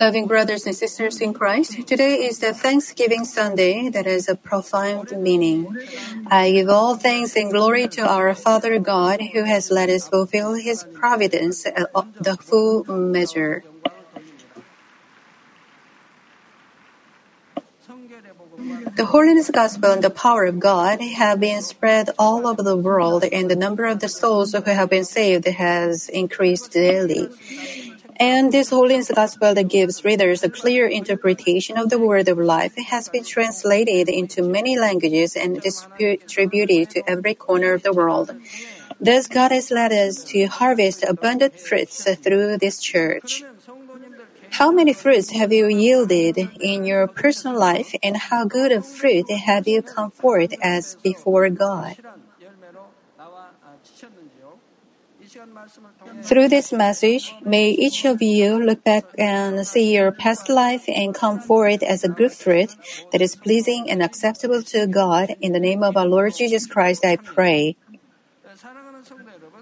Loving brothers and sisters in Christ, today is the Thanksgiving Sunday that has a profound meaning. I give all thanks and glory to our Father God who has let us fulfill His providence at the full measure. The holiness gospel and the power of God have been spread all over the world, and the number of the souls who have been saved has increased daily. And this holiness gospel that gives readers a clear interpretation of the word of life has been translated into many languages and distributed to every corner of the world. Thus, God has led us to harvest abundant fruits through this church. How many fruits have you yielded in your personal life, and how good of fruit have you come forth as before God? Through this message, may each of you look back and see your past life and come forward as a good fruit that is pleasing and acceptable to God. In the name of our Lord Jesus Christ, I pray.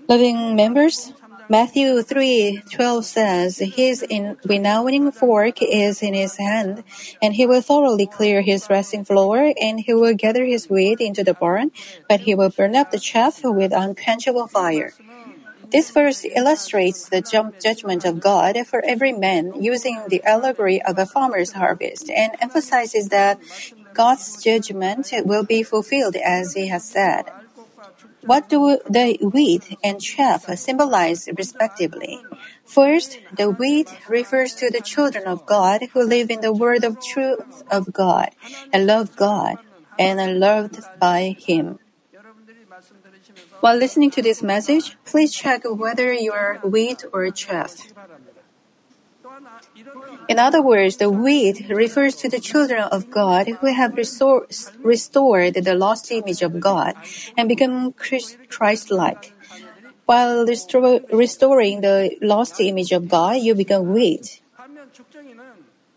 Loving members, Matthew 3:12 says, "His winnowing fork is in his hand, and he will thoroughly clear his threshing floor, and he will gather his wheat into the barn, but he will burn up the chaff with unquenchable fire." This verse illustrates the judgment of God for every man using the allegory of a farmer's harvest and emphasizes that God's judgment will be fulfilled as he has said. What do the wheat and chaff symbolize respectively? First, the wheat refers to the children of God who live in the word of truth of God and love God and are loved by Him. While listening to this message, please check whether you are wheat or chaff. In other words, the wheat refers to the children of God who have restored the lost image of God and become Christ like. While restoring the lost image of God, you become wheat.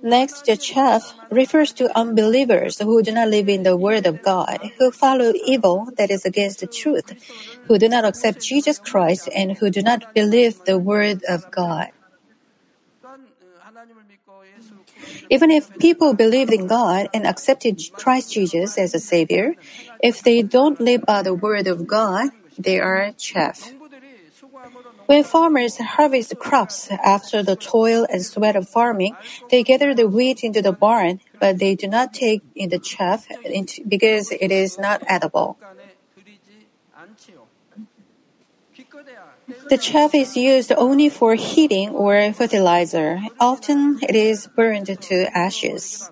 Next, the chaff refers to unbelievers who do not live in the Word of God, who follow evil that is against the truth, who do not accept Jesus Christ, and who do not believe the Word of God. Even if people believed in God and accepted Christ Jesus as a Savior, if they don't live by the Word of God, they are chaff. When farmers harvest crops after the toil and sweat of farming, they gather the wheat into the barn, but they do not take in the chaff because it is not edible. The chaff is used only for heating or fertilizer. Often it is burned to ashes.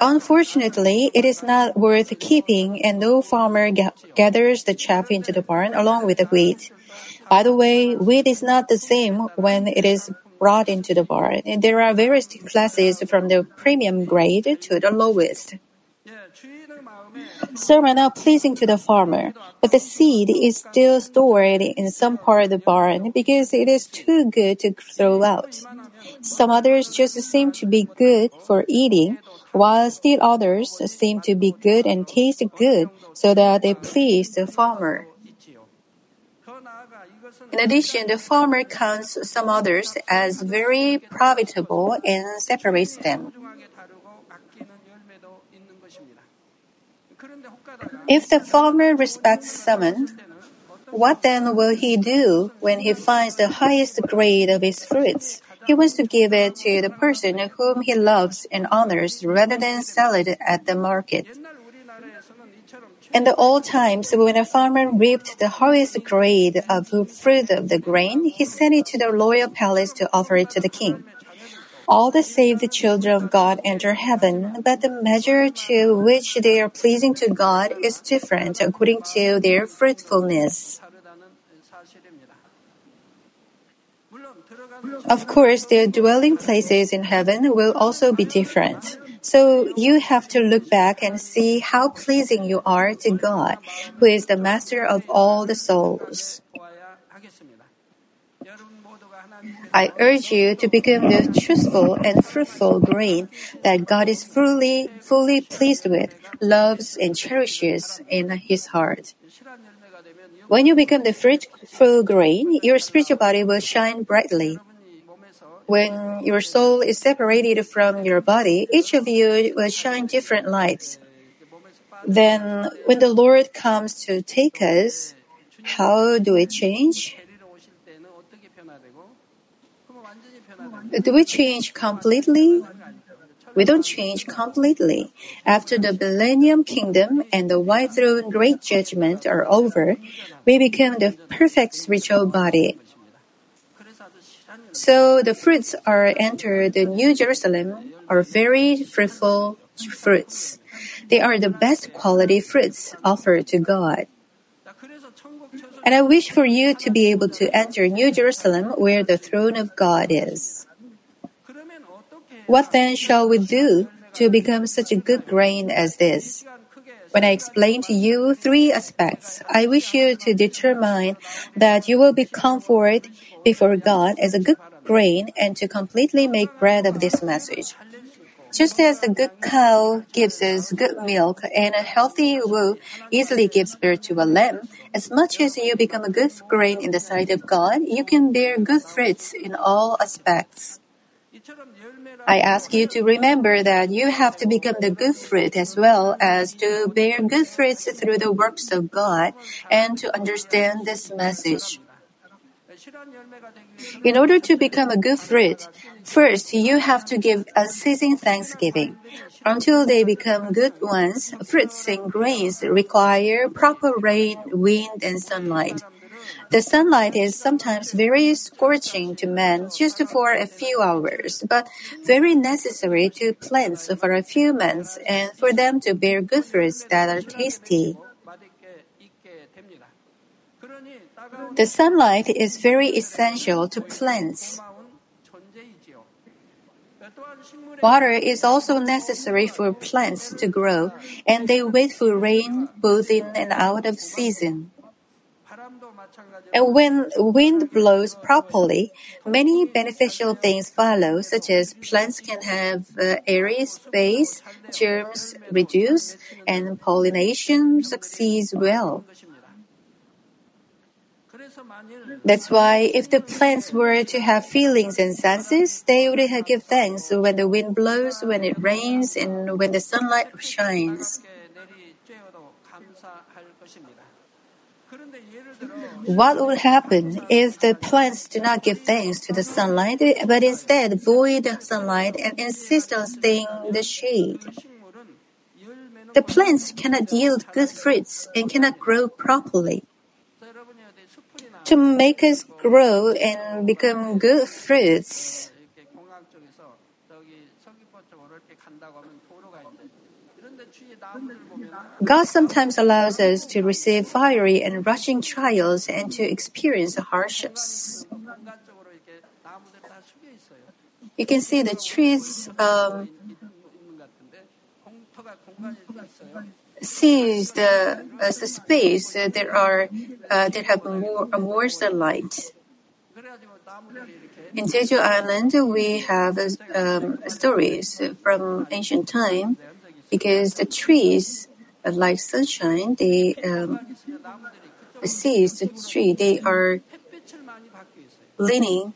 Unfortunately, it is not worth keeping, and no farmer ga- gathers the chaff into the barn along with the wheat. By the way, wheat is not the same when it is brought into the barn. There are various classes from the premium grade to the lowest. Some are not pleasing to the farmer, but the seed is still stored in some part of the barn because it is too good to throw out. Some others just seem to be good for eating, while still others seem to be good and taste good so that they please the farmer. In addition, the farmer counts some others as very profitable and separates them. If the farmer respects someone, what then will he do when he finds the highest grade of his fruits? He wants to give it to the person whom he loves and honors rather than sell it at the market. In the old times, when a farmer reaped the highest grade of fruit of the grain, he sent it to the royal palace to offer it to the king. All the saved children of God enter heaven, but the measure to which they are pleasing to God is different according to their fruitfulness. Of course, their dwelling places in heaven will also be different. So you have to look back and see how pleasing you are to God, who is the master of all the souls. I urge you to become the truthful and fruitful grain that God is fully, fully pleased with, loves, and cherishes in his heart. When you become the fruitful grain, your spiritual body will shine brightly. When your soul is separated from your body, each of you will shine different lights. Then, when the Lord comes to take us, how do we change? Do we change completely? We don't change completely. After the millennium kingdom and the white throne great judgment are over, we become the perfect spiritual body. So the fruits are entered the New Jerusalem are very fruitful fruits. They are the best quality fruits offered to God. And I wish for you to be able to enter New Jerusalem where the throne of God is. What then shall we do to become such a good grain as this? When I explain to you three aspects, I wish you to determine that you will be comfort before God as a good grain and to completely make bread of this message. Just as a good cow gives us good milk and a healthy wool easily gives birth to a lamb, as much as you become a good grain in the sight of God, you can bear good fruits in all aspects. I ask you to remember that you have to become the good fruit as well as to bear good fruits through the works of God and to understand this message. In order to become a good fruit, first you have to give unceasing thanksgiving. Until they become good ones, fruits and grains require proper rain, wind, and sunlight. The sunlight is sometimes very scorching to men just for a few hours, but very necessary to plants for a few months and for them to bear good fruits that are tasty. The sunlight is very essential to plants. Water is also necessary for plants to grow, and they wait for rain both in and out of season. And when wind blows properly, many beneficial things follow, such as plants can have uh, airy space, germs reduce, and pollination succeeds well. That's why if the plants were to have feelings and senses, they would give thanks when the wind blows, when it rains, and when the sunlight shines. What would happen if the plants do not give thanks to the sunlight, but instead avoid the sunlight and insist on staying in the shade? The plants cannot yield good fruits and cannot grow properly. To make us grow and become good fruits, God sometimes allows us to receive fiery and rushing trials and to experience hardships. You can see the trees um, the as the space uh, there are uh, have been more uh, more sunlight. In Jeju Island, we have um, stories from ancient time because the trees uh, like sunshine, they um, the tree. They are leaning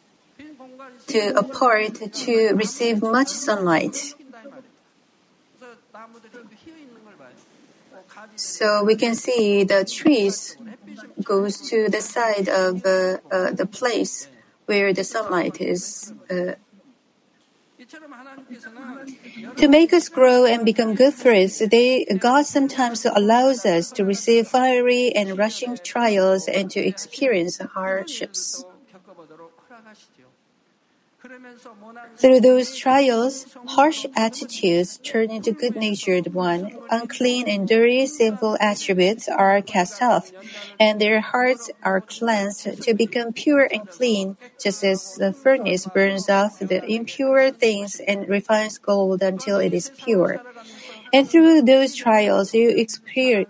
to apart to receive much sunlight. So we can see the trees goes to the side of uh, uh, the place where the sunlight is uh, to make us grow and become good fruits, they, God sometimes allows us to receive fiery and rushing trials and to experience hardships. Through those trials, harsh attitudes turn into good natured ones, unclean and dirty sinful attributes are cast off, and their hearts are cleansed to become pure and clean, just as the furnace burns off the impure things and refines gold until it is pure. And through those trials you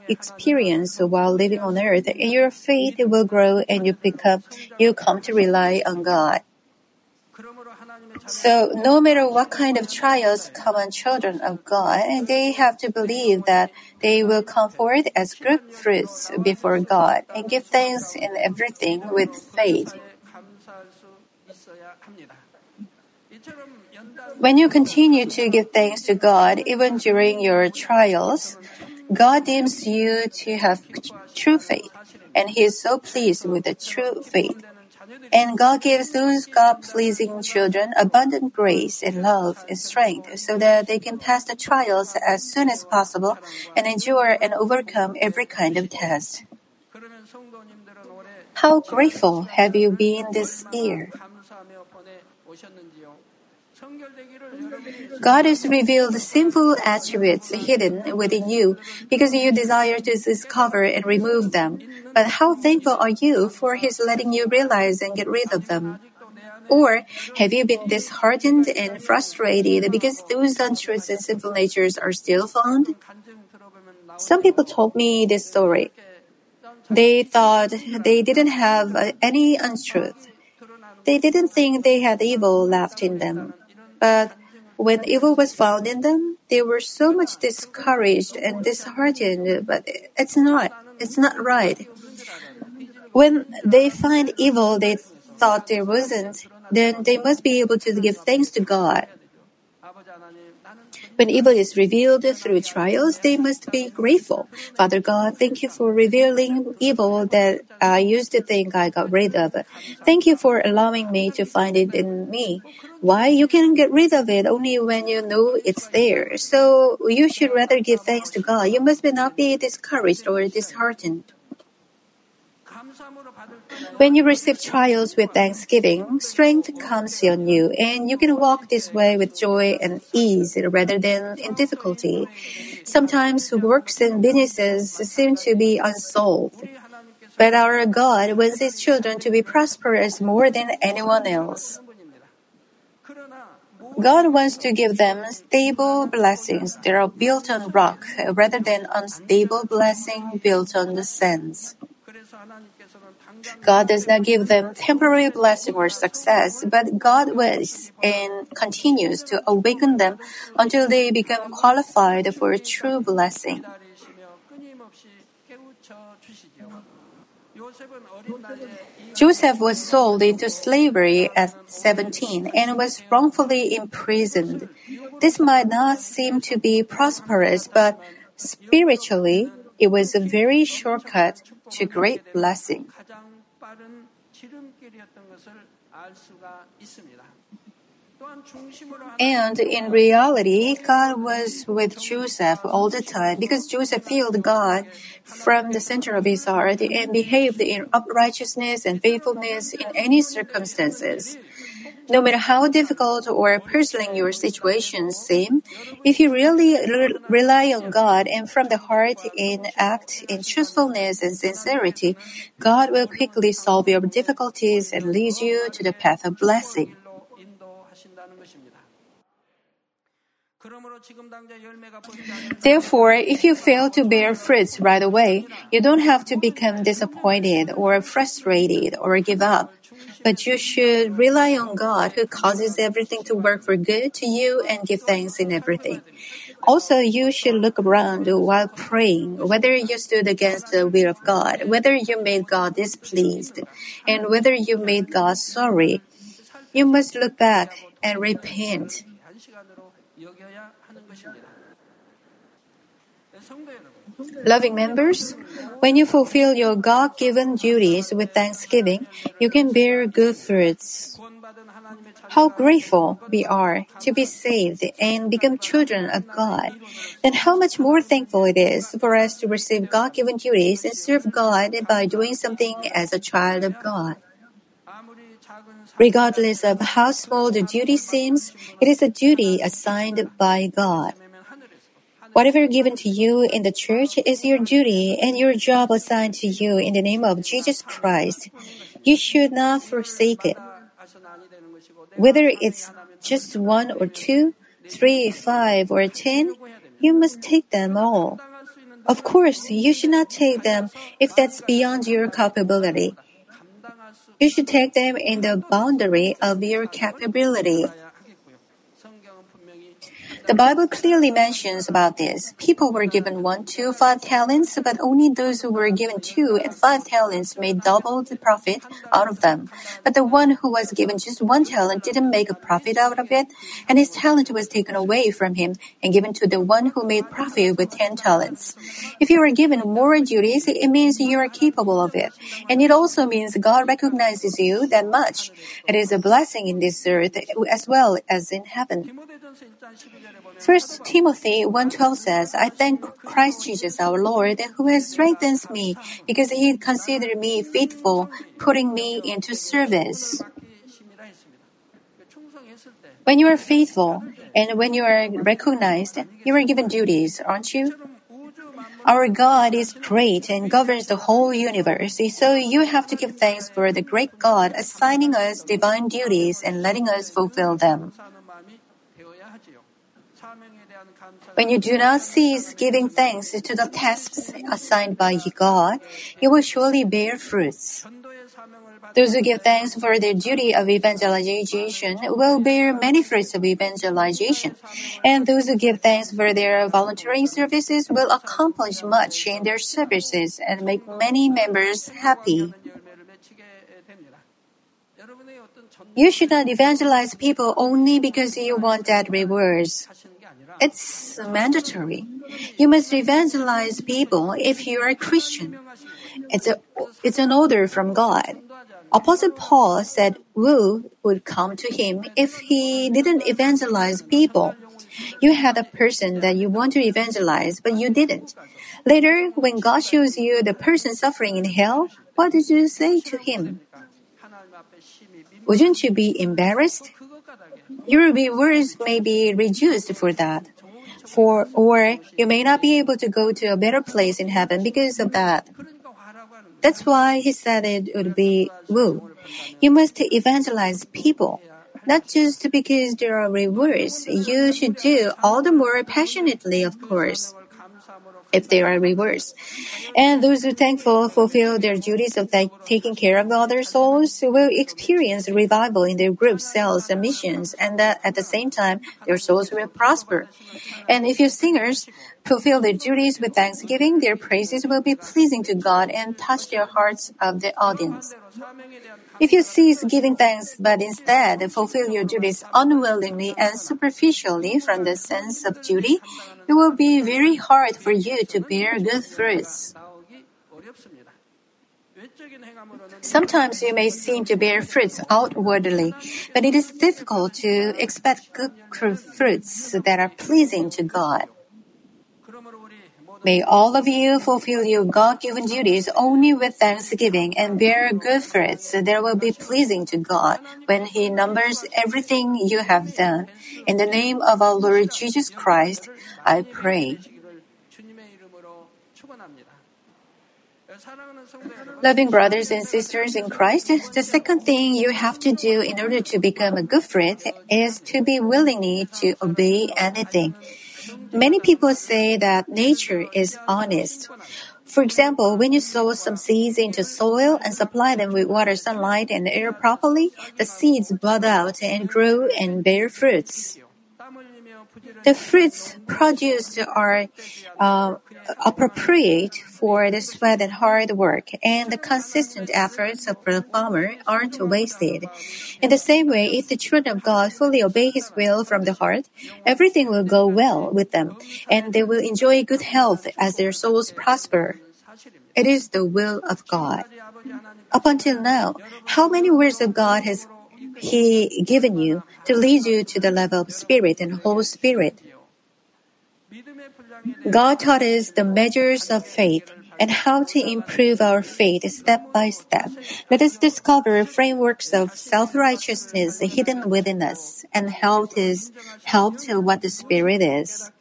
experience while living on earth, and your faith will grow and you become, you come to rely on God. So, no matter what kind of trials come on children of God, they have to believe that they will come forth as good fruits before God and give thanks in everything with faith. When you continue to give thanks to God even during your trials, God deems you to have true faith, and He is so pleased with the true faith. And God gives those God pleasing children abundant grace and love and strength so that they can pass the trials as soon as possible and endure and overcome every kind of test. How grateful have you been this year? God has revealed sinful attributes hidden within you because you desire to discover and remove them. But how thankful are you for His letting you realize and get rid of them? Or have you been disheartened and frustrated because those untruths and sinful natures are still found? Some people told me this story. They thought they didn't have any untruth. They didn't think they had evil left in them. But when evil was found in them, they were so much discouraged and disheartened, but it's not. It's not right. When they find evil they thought there wasn't, then they must be able to give thanks to God. When evil is revealed through trials, they must be grateful. Father God, thank you for revealing evil that I used to think I got rid of. Thank you for allowing me to find it in me. Why? You can get rid of it only when you know it's there. So you should rather give thanks to God. You must not be discouraged or disheartened. When you receive trials with thanksgiving, strength comes on you, and you can walk this way with joy and ease rather than in difficulty. Sometimes works and businesses seem to be unsolved. But our God wants His children to be prosperous more than anyone else. God wants to give them stable blessings that are built on rock rather than unstable blessing built on the sands. God does not give them temporary blessing or success, but God wills and continues to awaken them until they become qualified for a true blessing. Joseph was sold into slavery at 17 and was wrongfully imprisoned. This might not seem to be prosperous, but spiritually, it was a very shortcut to great blessing. And in reality, God was with Joseph all the time because Joseph feared God from the center of his heart and behaved in uprightness and faithfulness in any circumstances. No matter how difficult or puzzling your situations seem, if you really re- rely on God and from the heart and act in truthfulness and sincerity, God will quickly solve your difficulties and lead you to the path of blessing. Therefore, if you fail to bear fruits right away, you don't have to become disappointed or frustrated or give up. But you should rely on God who causes everything to work for good to you and give thanks in everything. Also, you should look around while praying whether you stood against the will of God, whether you made God displeased, and whether you made God sorry. You must look back and repent. Loving members, when you fulfill your God given duties with thanksgiving, you can bear good fruits. How grateful we are to be saved and become children of God. Then how much more thankful it is for us to receive God given duties and serve God by doing something as a child of God. Regardless of how small the duty seems, it is a duty assigned by God. Whatever given to you in the church is your duty and your job assigned to you in the name of Jesus Christ. You should not forsake it. Whether it's just one or two, three, five, or ten, you must take them all. Of course, you should not take them if that's beyond your capability. You should take them in the boundary of your capability. The Bible clearly mentions about this. People were given one, two, five talents, but only those who were given two and five talents made double the profit out of them. But the one who was given just one talent didn't make a profit out of it, and his talent was taken away from him and given to the one who made profit with ten talents. If you are given more duties, it means you are capable of it. And it also means God recognizes you that much. It is a blessing in this earth as well as in heaven. First Timothy 1:12 says, "I thank Christ Jesus our Lord who has strengthened me because he considered me faithful, putting me into service." When you are faithful and when you are recognized, you are given duties, aren't you? Our God is great and governs the whole universe, so you have to give thanks for the great God assigning us divine duties and letting us fulfill them. When you do not cease giving thanks to the tasks assigned by God, you will surely bear fruits. Those who give thanks for their duty of evangelization will bear many fruits of evangelization. And those who give thanks for their volunteering services will accomplish much in their services and make many members happy. You should not evangelize people only because you want that rewards. It's mandatory. You must evangelize people if you are a Christian. It's, a, it's an order from God. Apostle Paul said woe would come to him if he didn't evangelize people. You had a person that you want to evangelize, but you didn't. Later, when God shows you the person suffering in hell, what did you say to him? Wouldn't you be embarrassed? Your rewards may be reduced for that. For, or you may not be able to go to a better place in heaven because of that. That's why he said it would be woo. You must evangelize people. Not just because there are rewards. You should do all the more passionately, of course if there are rewards. And those who thankful fulfill their duties of th- taking care of other souls will experience revival in their group cells and missions, and that at the same time, their souls will prosper. And if your singers fulfill their duties with thanksgiving, their praises will be pleasing to God and touch their hearts of the audience. If you cease giving thanks but instead fulfill your duties unwillingly and superficially from the sense of duty, it will be very hard for you to bear good fruits. Sometimes you may seem to bear fruits outwardly, but it is difficult to expect good fruits that are pleasing to God. May all of you fulfill your God-given duties only with thanksgiving and bear good fruits that will be pleasing to God when He numbers everything you have done. In the name of our Lord Jesus Christ, I pray. Loving brothers and sisters in Christ, the second thing you have to do in order to become a good fruit is to be willing to obey anything. Many people say that nature is honest. For example, when you sow some seeds into soil and supply them with water, sunlight, and air properly, the seeds bud out and grow and bear fruits. The fruits produced are uh, appropriate for the sweat and hard work, and the consistent efforts of the farmer aren't wasted. In the same way, if the children of God fully obey His will from the heart, everything will go well with them, and they will enjoy good health as their souls prosper. It is the will of God. Up until now, how many words of God has He given you to lead you to the level of spirit and whole spirit? God taught us the measures of faith and how to improve our faith step by step. Let us discover frameworks of self-righteousness hidden within us and help us help to what the Spirit is.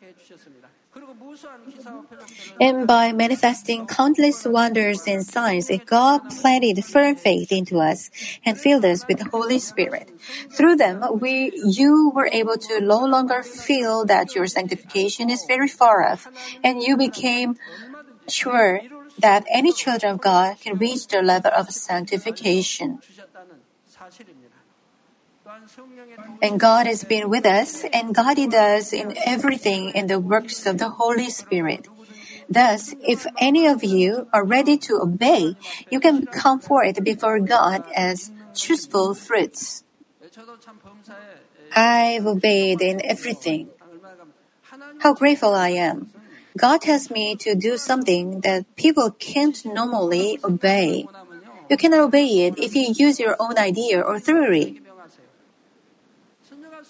And by manifesting countless wonders and signs, God planted firm faith into us and filled us with the Holy Spirit. Through them, we, you were able to no longer feel that your sanctification is very far off, and you became sure that any children of God can reach the level of sanctification. And God has been with us and guided us in everything in the works of the Holy Spirit. Thus, if any of you are ready to obey, you can come forth before God as truthful fruits. I've obeyed in everything. How grateful I am. God tells me to do something that people can't normally obey. You cannot obey it if you use your own idea or theory.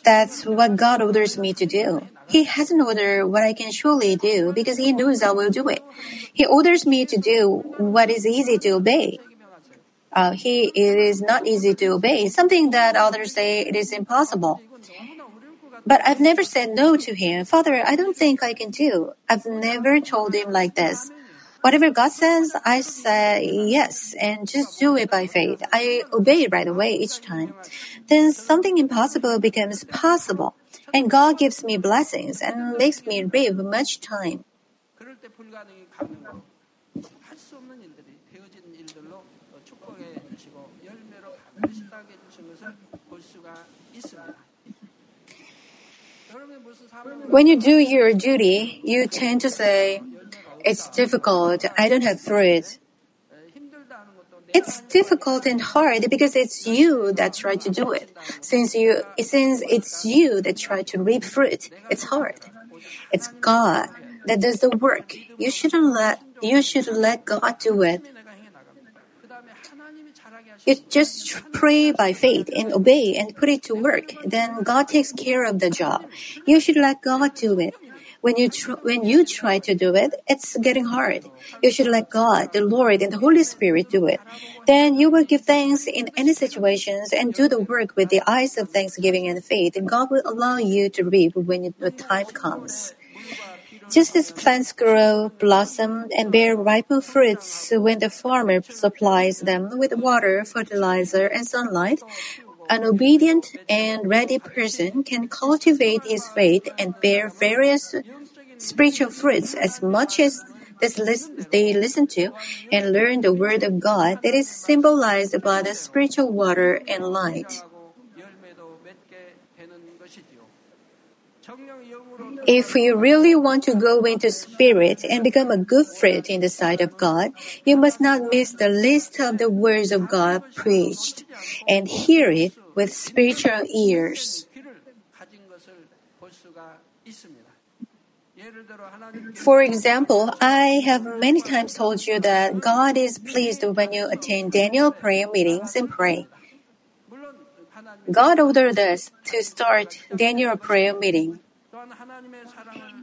That's what God orders me to do. He hasn't ordered what I can surely do because He knows I will do it. He orders me to do what is easy to obey. Uh, he it is not easy to obey, something that others say it is impossible. But I've never said no to him. Father, I don't think I can do. I've never told him like this. Whatever God says, I say yes and just do it by faith. I obey right away each time. Then something impossible becomes possible and God gives me blessings and makes me live much time. When you do your duty, you tend to say, it's difficult. I don't have fruit. It's difficult and hard because it's you that try to do it. Since you, since it's you that try to reap fruit, it's hard. It's God that does the work. You shouldn't let, you should let God do it. You just pray by faith and obey and put it to work. Then God takes care of the job. You should let God do it. When you tr- when you try to do it, it's getting hard. You should let God, the Lord, and the Holy Spirit do it. Then you will give thanks in any situations and do the work with the eyes of thanksgiving and faith. And God will allow you to reap when the time comes. Just as plants grow, blossom, and bear ripe fruits when the farmer supplies them with water, fertilizer, and sunlight, an obedient and ready person can cultivate his faith and bear various spiritual fruits as much as they listen to and learn the Word of God that is symbolized by the spiritual water and light. If you really want to go into spirit and become a good fruit in the sight of God, you must not miss the list of the words of God preached and hear it with spiritual ears. For example, I have many times told you that God is pleased when you attend Daniel prayer meetings and pray. God ordered us to start Daniel prayer meeting.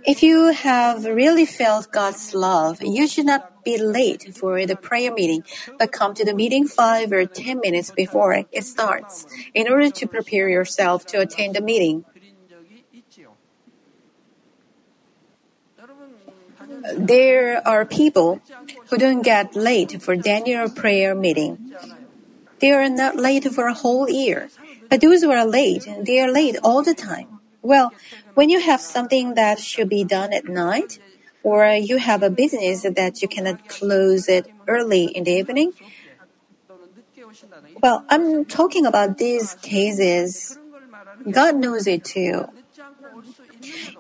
If you have really felt God's love, you should not be late for the prayer meeting, but come to the meeting five or ten minutes before it starts in order to prepare yourself to attend the meeting. There are people who don't get late for Daniel prayer meeting. They are not late for a whole year. But those who are late, they are late all the time. Well, when you have something that should be done at night, or you have a business that you cannot close it early in the evening, well, I'm talking about these cases. God knows it too.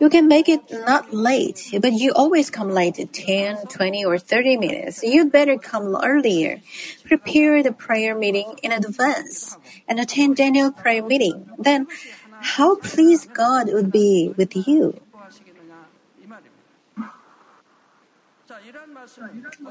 You can make it not late, but you always come late 10, 20, or 30 minutes. You'd better come earlier. Prepare the prayer meeting in advance and attend Daniel prayer meeting. Then how pleased God would be with you.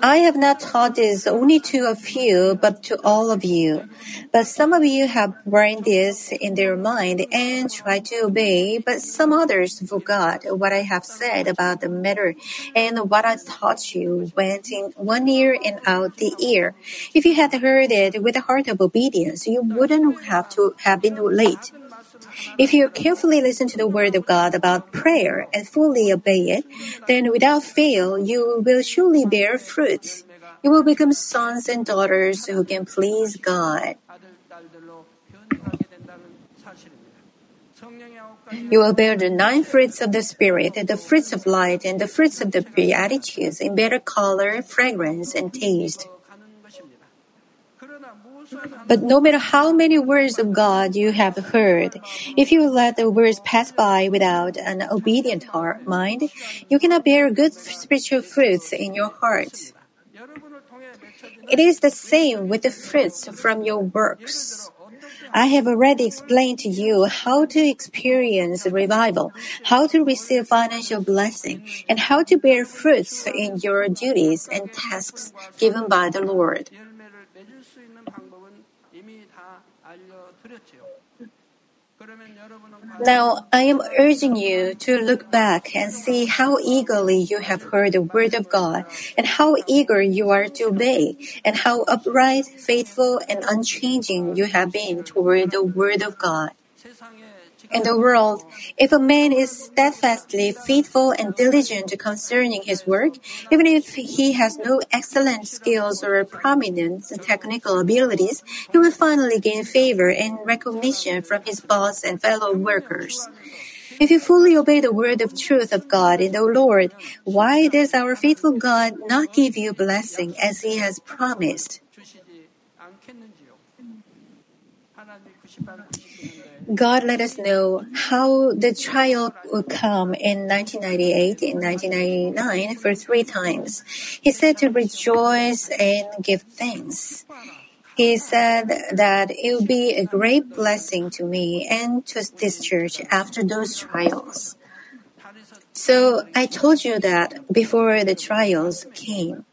I have not taught this only to a few, but to all of you. But some of you have burned this in their mind and tried to obey, but some others forgot what I have said about the matter and what I taught you went in one ear and out the ear. If you had heard it with a heart of obedience, you wouldn't have to have been late. If you carefully listen to the Word of God about prayer and fully obey it, then without fail you will surely bear fruit. You will become sons and daughters who can please God. You will bear the nine fruits of the Spirit, and the fruits of light, and the fruits of the Beatitudes in better color, fragrance, and taste. But no matter how many words of God you have heard, if you let the words pass by without an obedient heart, mind, you cannot bear good spiritual fruits in your heart. It is the same with the fruits from your works. I have already explained to you how to experience revival, how to receive financial blessing, and how to bear fruits in your duties and tasks given by the Lord. Now, I am urging you to look back and see how eagerly you have heard the word of God, and how eager you are to obey, and how upright, faithful, and unchanging you have been toward the word of God in the world. If a man is steadfastly faithful and diligent concerning his work, even if he has no excellent skills or prominent technical abilities, he will finally gain favor and recognition from his boss and fellow workers. If you fully obey the word of truth of God in the Lord, why does our faithful God not give you blessing as he has promised? God let us know how the trial would come in 1998 and 1999 for three times. He said to rejoice and give thanks. He said that it would be a great blessing to me and to this church after those trials. So I told you that before the trials came.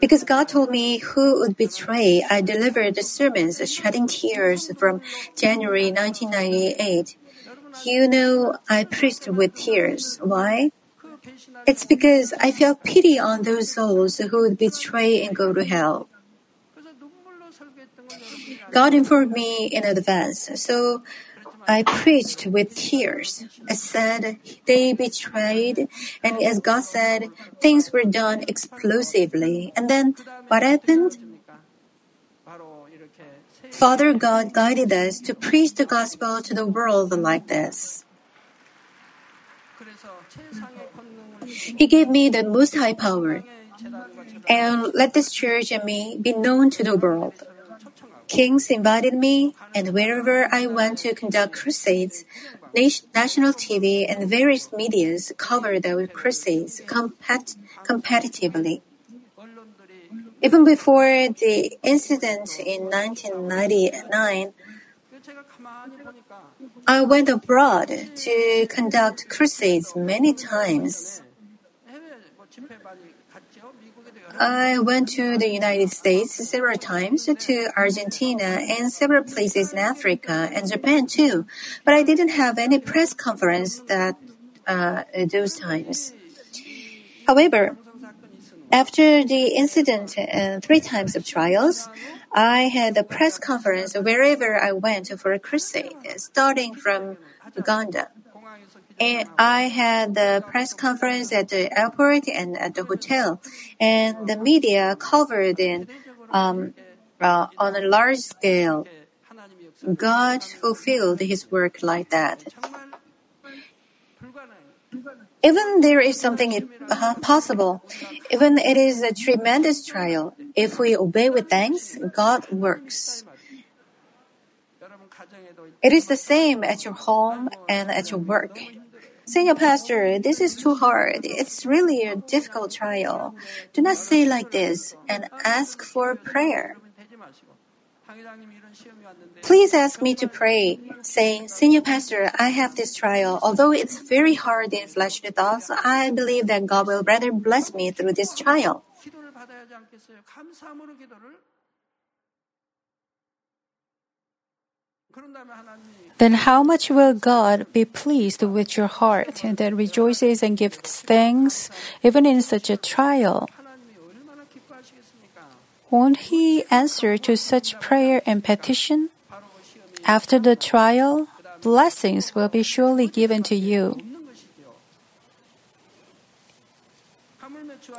Because God told me who would betray, I delivered sermons shedding tears from January 1998. You know, I preached with tears. Why? It's because I felt pity on those souls who would betray and go to hell. God informed me in advance, so I preached with tears. I said they betrayed, and as God said, things were done explosively. And then what happened? Father God guided us to preach the gospel to the world like this. He gave me the most high power. And let this church and me be known to the world. Kings invited me, and wherever I went to conduct crusades, national TV and various medias covered the crusades compet- competitively. Even before the incident in 1999, I went abroad to conduct crusades many times. I went to the United States several times, to Argentina and several places in Africa and Japan too. But I didn't have any press conference that uh, those times. However, after the incident and three times of trials, I had a press conference wherever I went for a crusade, starting from Uganda. And I had the press conference at the airport and at the hotel, and the media covered it um, uh, on a large scale. God fulfilled His work like that. Even there is something uh, possible, even it is a tremendous trial. If we obey with thanks, God works. It is the same at your home and at your work. Senior pastor, this is too hard. It's really a difficult trial. Do not say like this and ask for prayer. Please ask me to pray, saying, Senior Pastor, I have this trial. Although it's very hard in fleshly thoughts, I believe that God will rather bless me through this trial. then how much will God be pleased with your heart that rejoices and gives thanks even in such a trial? Won't He answer to such prayer and petition? After the trial, blessings will be surely given to you.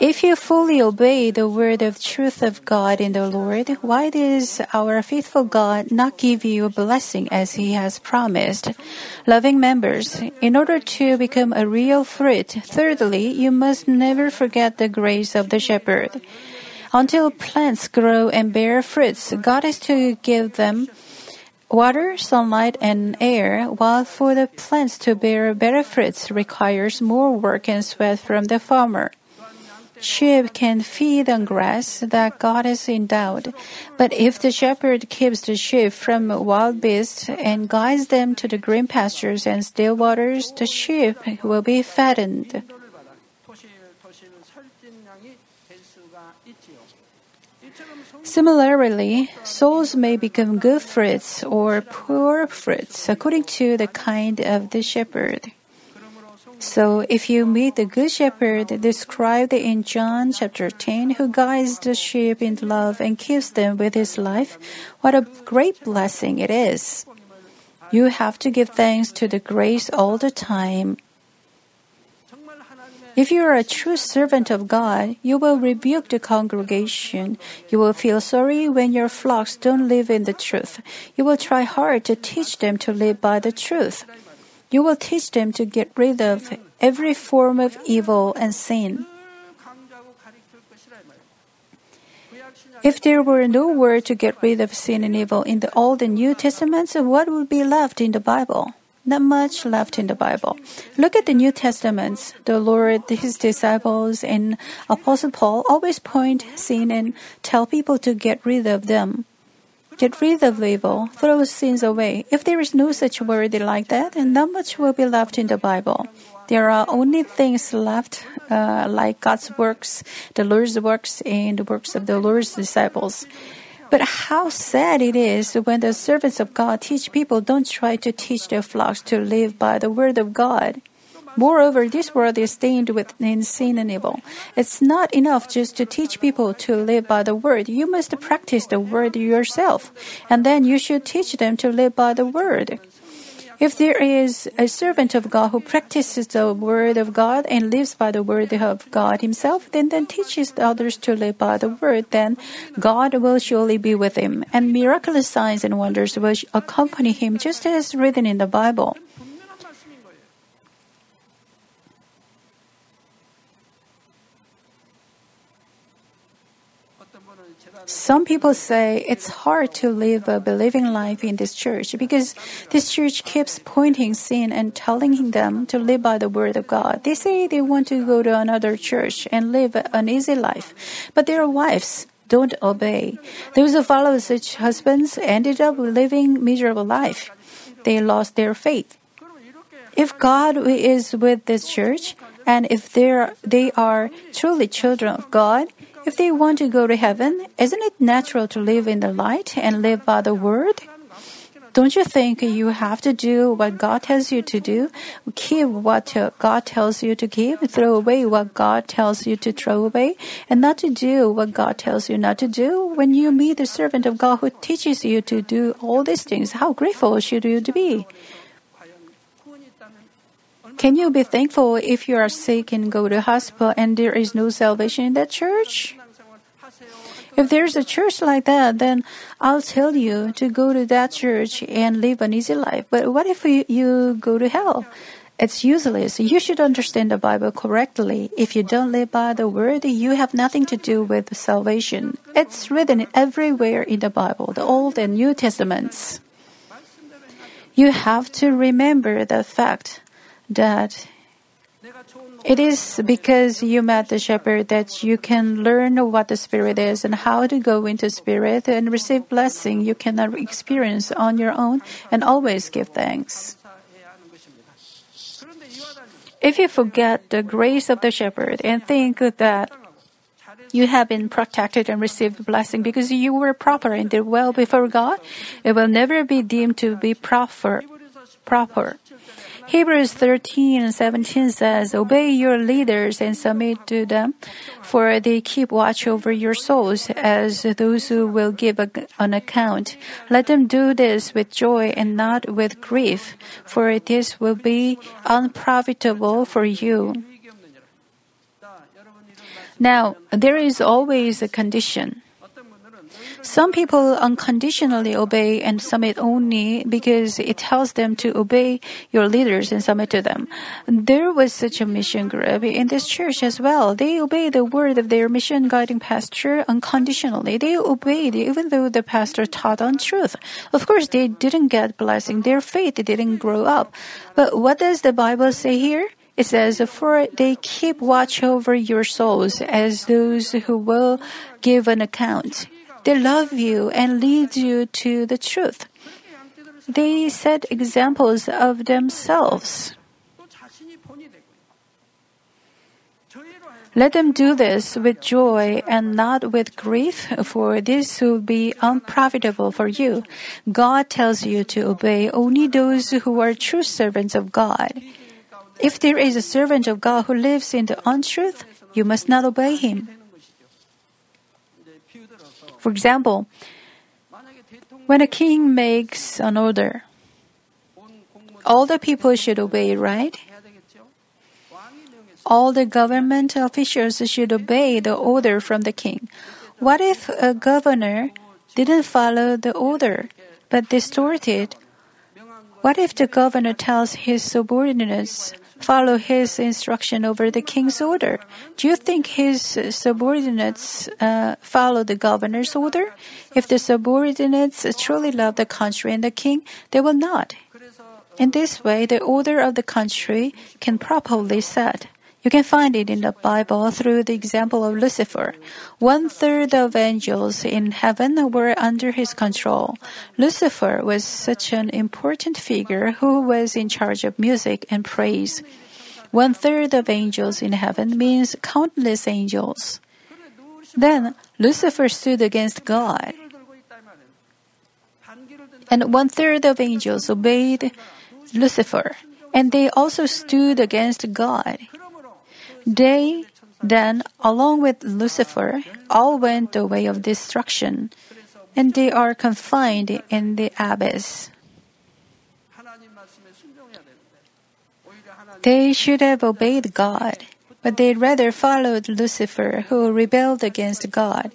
If you fully obey the word of truth of God in the Lord, why does our faithful God not give you a blessing as He has promised? Loving members, in order to become a real fruit, thirdly, you must never forget the grace of the shepherd. Until plants grow and bear fruits, God is to give them water, sunlight, and air, while for the plants to bear better fruits requires more work and sweat from the farmer. Sheep can feed on grass that God has endowed. But if the shepherd keeps the sheep from wild beasts and guides them to the green pastures and still waters, the sheep will be fattened. Similarly, souls may become good fruits or poor fruits according to the kind of the shepherd. So if you meet the good shepherd described in John chapter 10, who guides the sheep in love and keeps them with his life, what a great blessing it is. You have to give thanks to the grace all the time. If you are a true servant of God, you will rebuke the congregation. You will feel sorry when your flocks don't live in the truth. You will try hard to teach them to live by the truth. You will teach them to get rid of every form of evil and sin. If there were no word to get rid of sin and evil in the Old and New Testaments, what would be left in the Bible? Not much left in the Bible. Look at the New Testaments. The Lord, His disciples, and Apostle Paul always point sin and tell people to get rid of them. Get rid of evil, throw sins away. If there is no such word like that, then not much will be left in the Bible. There are only things left, uh, like God's works, the Lord's works, and the works of the Lord's disciples. But how sad it is when the servants of God teach people don't try to teach their flocks to live by the word of God. Moreover, this world is stained with sin and evil. It's not enough just to teach people to live by the word. You must practice the word yourself, and then you should teach them to live by the word. If there is a servant of God who practices the word of God and lives by the word of God himself, then then teaches the others to live by the word, then God will surely be with him, and miraculous signs and wonders will accompany him, just as written in the Bible. Some people say it's hard to live a believing life in this church because this church keeps pointing sin and telling them to live by the word of God. They say they want to go to another church and live an easy life, but their wives don't obey. Those who follow such husbands ended up living miserable life. They lost their faith. If God is with this church, and if they are, they are truly children of God, if they want to go to heaven, isn't it natural to live in the light and live by the word? Don't you think you have to do what God tells you to do? Keep what God tells you to keep, throw away what God tells you to throw away, and not to do what God tells you not to do? When you meet the servant of God who teaches you to do all these things, how grateful should you be? Can you be thankful if you are sick and go to hospital and there is no salvation in that church? If there's a church like that, then I'll tell you to go to that church and live an easy life. But what if you, go to hell? It's useless. You should understand the Bible correctly. If you don't live by the word, you have nothing to do with salvation. It's written everywhere in the Bible, the Old and New Testaments. You have to remember the fact that it is because you met the shepherd that you can learn what the Spirit is and how to go into Spirit and receive blessing you cannot experience on your own and always give thanks. If you forget the grace of the shepherd and think that you have been protected and received blessing because you were proper and did well before God, it will never be deemed to be proper. proper. Hebrews 13 17 says, Obey your leaders and submit to them, for they keep watch over your souls as those who will give an account. Let them do this with joy and not with grief, for this will be unprofitable for you. Now, there is always a condition. Some people unconditionally obey and submit only because it tells them to obey your leaders and submit to them. There was such a mission group in this church as well. They obey the word of their mission guiding pastor unconditionally. They obeyed even though the pastor taught untruth. Of course, they didn't get blessing. Their faith didn't grow up. But what does the Bible say here? It says, For they keep watch over your souls as those who will give an account. They love you and lead you to the truth. They set examples of themselves. Let them do this with joy and not with grief, for this will be unprofitable for you. God tells you to obey only those who are true servants of God. If there is a servant of God who lives in the untruth, you must not obey him. For example, when a king makes an order, all the people should obey, right? All the government officials should obey the order from the king. What if a governor didn't follow the order, but distorted what if the governor tells his subordinates, follow his instruction over the king's order? Do you think his subordinates uh, follow the governor's order? If the subordinates truly love the country and the king, they will not. In this way, the order of the country can properly set. You can find it in the Bible through the example of Lucifer. One third of angels in heaven were under his control. Lucifer was such an important figure who was in charge of music and praise. One third of angels in heaven means countless angels. Then Lucifer stood against God. And one third of angels obeyed Lucifer, and they also stood against God. They then, along with Lucifer, all went the way of destruction, and they are confined in the abyss. They should have obeyed God, but they rather followed Lucifer, who rebelled against God.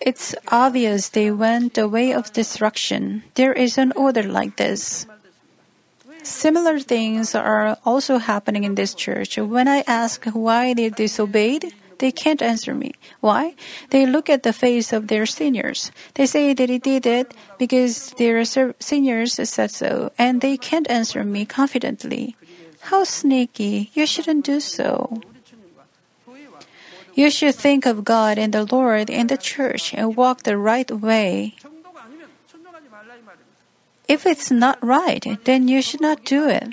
It's obvious they went the way of destruction. There is an order like this. Similar things are also happening in this church. When I ask why they disobeyed, they can't answer me. Why? They look at the face of their seniors. They say that they did it because their seniors said so, and they can't answer me confidently. How sneaky! You shouldn't do so. You should think of God and the Lord and the church and walk the right way. If it's not right, then you should not do it.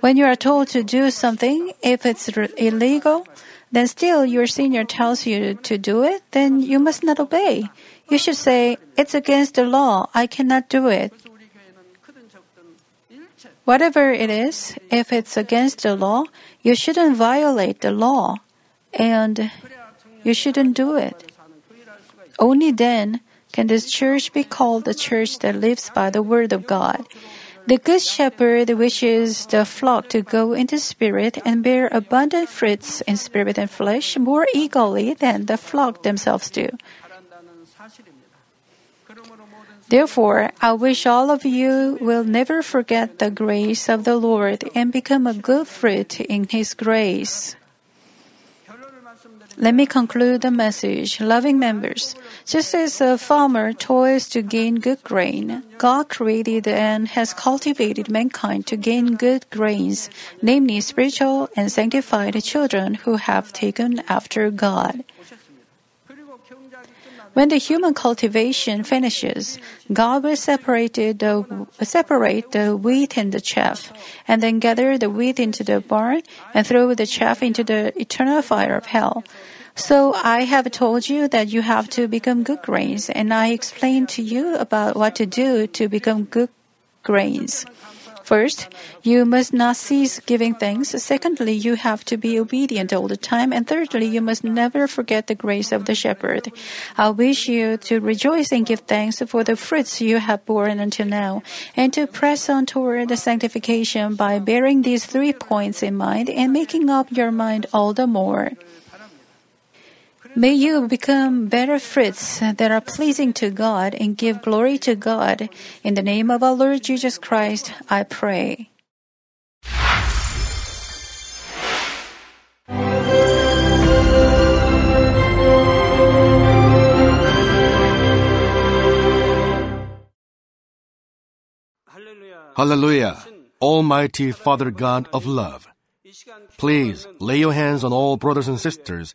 When you are told to do something, if it's illegal, then still your senior tells you to do it, then you must not obey. You should say, It's against the law. I cannot do it. Whatever it is, if it's against the law, you shouldn't violate the law and you shouldn't do it. Only then can this church be called a church that lives by the word of God? The good shepherd wishes the flock to go into spirit and bear abundant fruits in spirit and flesh more eagerly than the flock themselves do. Therefore, I wish all of you will never forget the grace of the Lord and become a good fruit in His grace. Let me conclude the message. Loving members, just as a farmer toils to gain good grain, God created and has cultivated mankind to gain good grains, namely spiritual and sanctified children who have taken after God. When the human cultivation finishes, God will separate the, separate the wheat and the chaff, and then gather the wheat into the barn and throw the chaff into the eternal fire of hell. So I have told you that you have to become good grains, and I explained to you about what to do to become good grains. First, you must not cease giving thanks. Secondly, you have to be obedient all the time. And thirdly, you must never forget the grace of the shepherd. I wish you to rejoice and give thanks for the fruits you have borne until now, and to press on toward the sanctification by bearing these three points in mind and making up your mind all the more. May you become better fruits that are pleasing to God and give glory to God. In the name of our Lord Jesus Christ, I pray. Hallelujah! Almighty Father God of love, please lay your hands on all brothers and sisters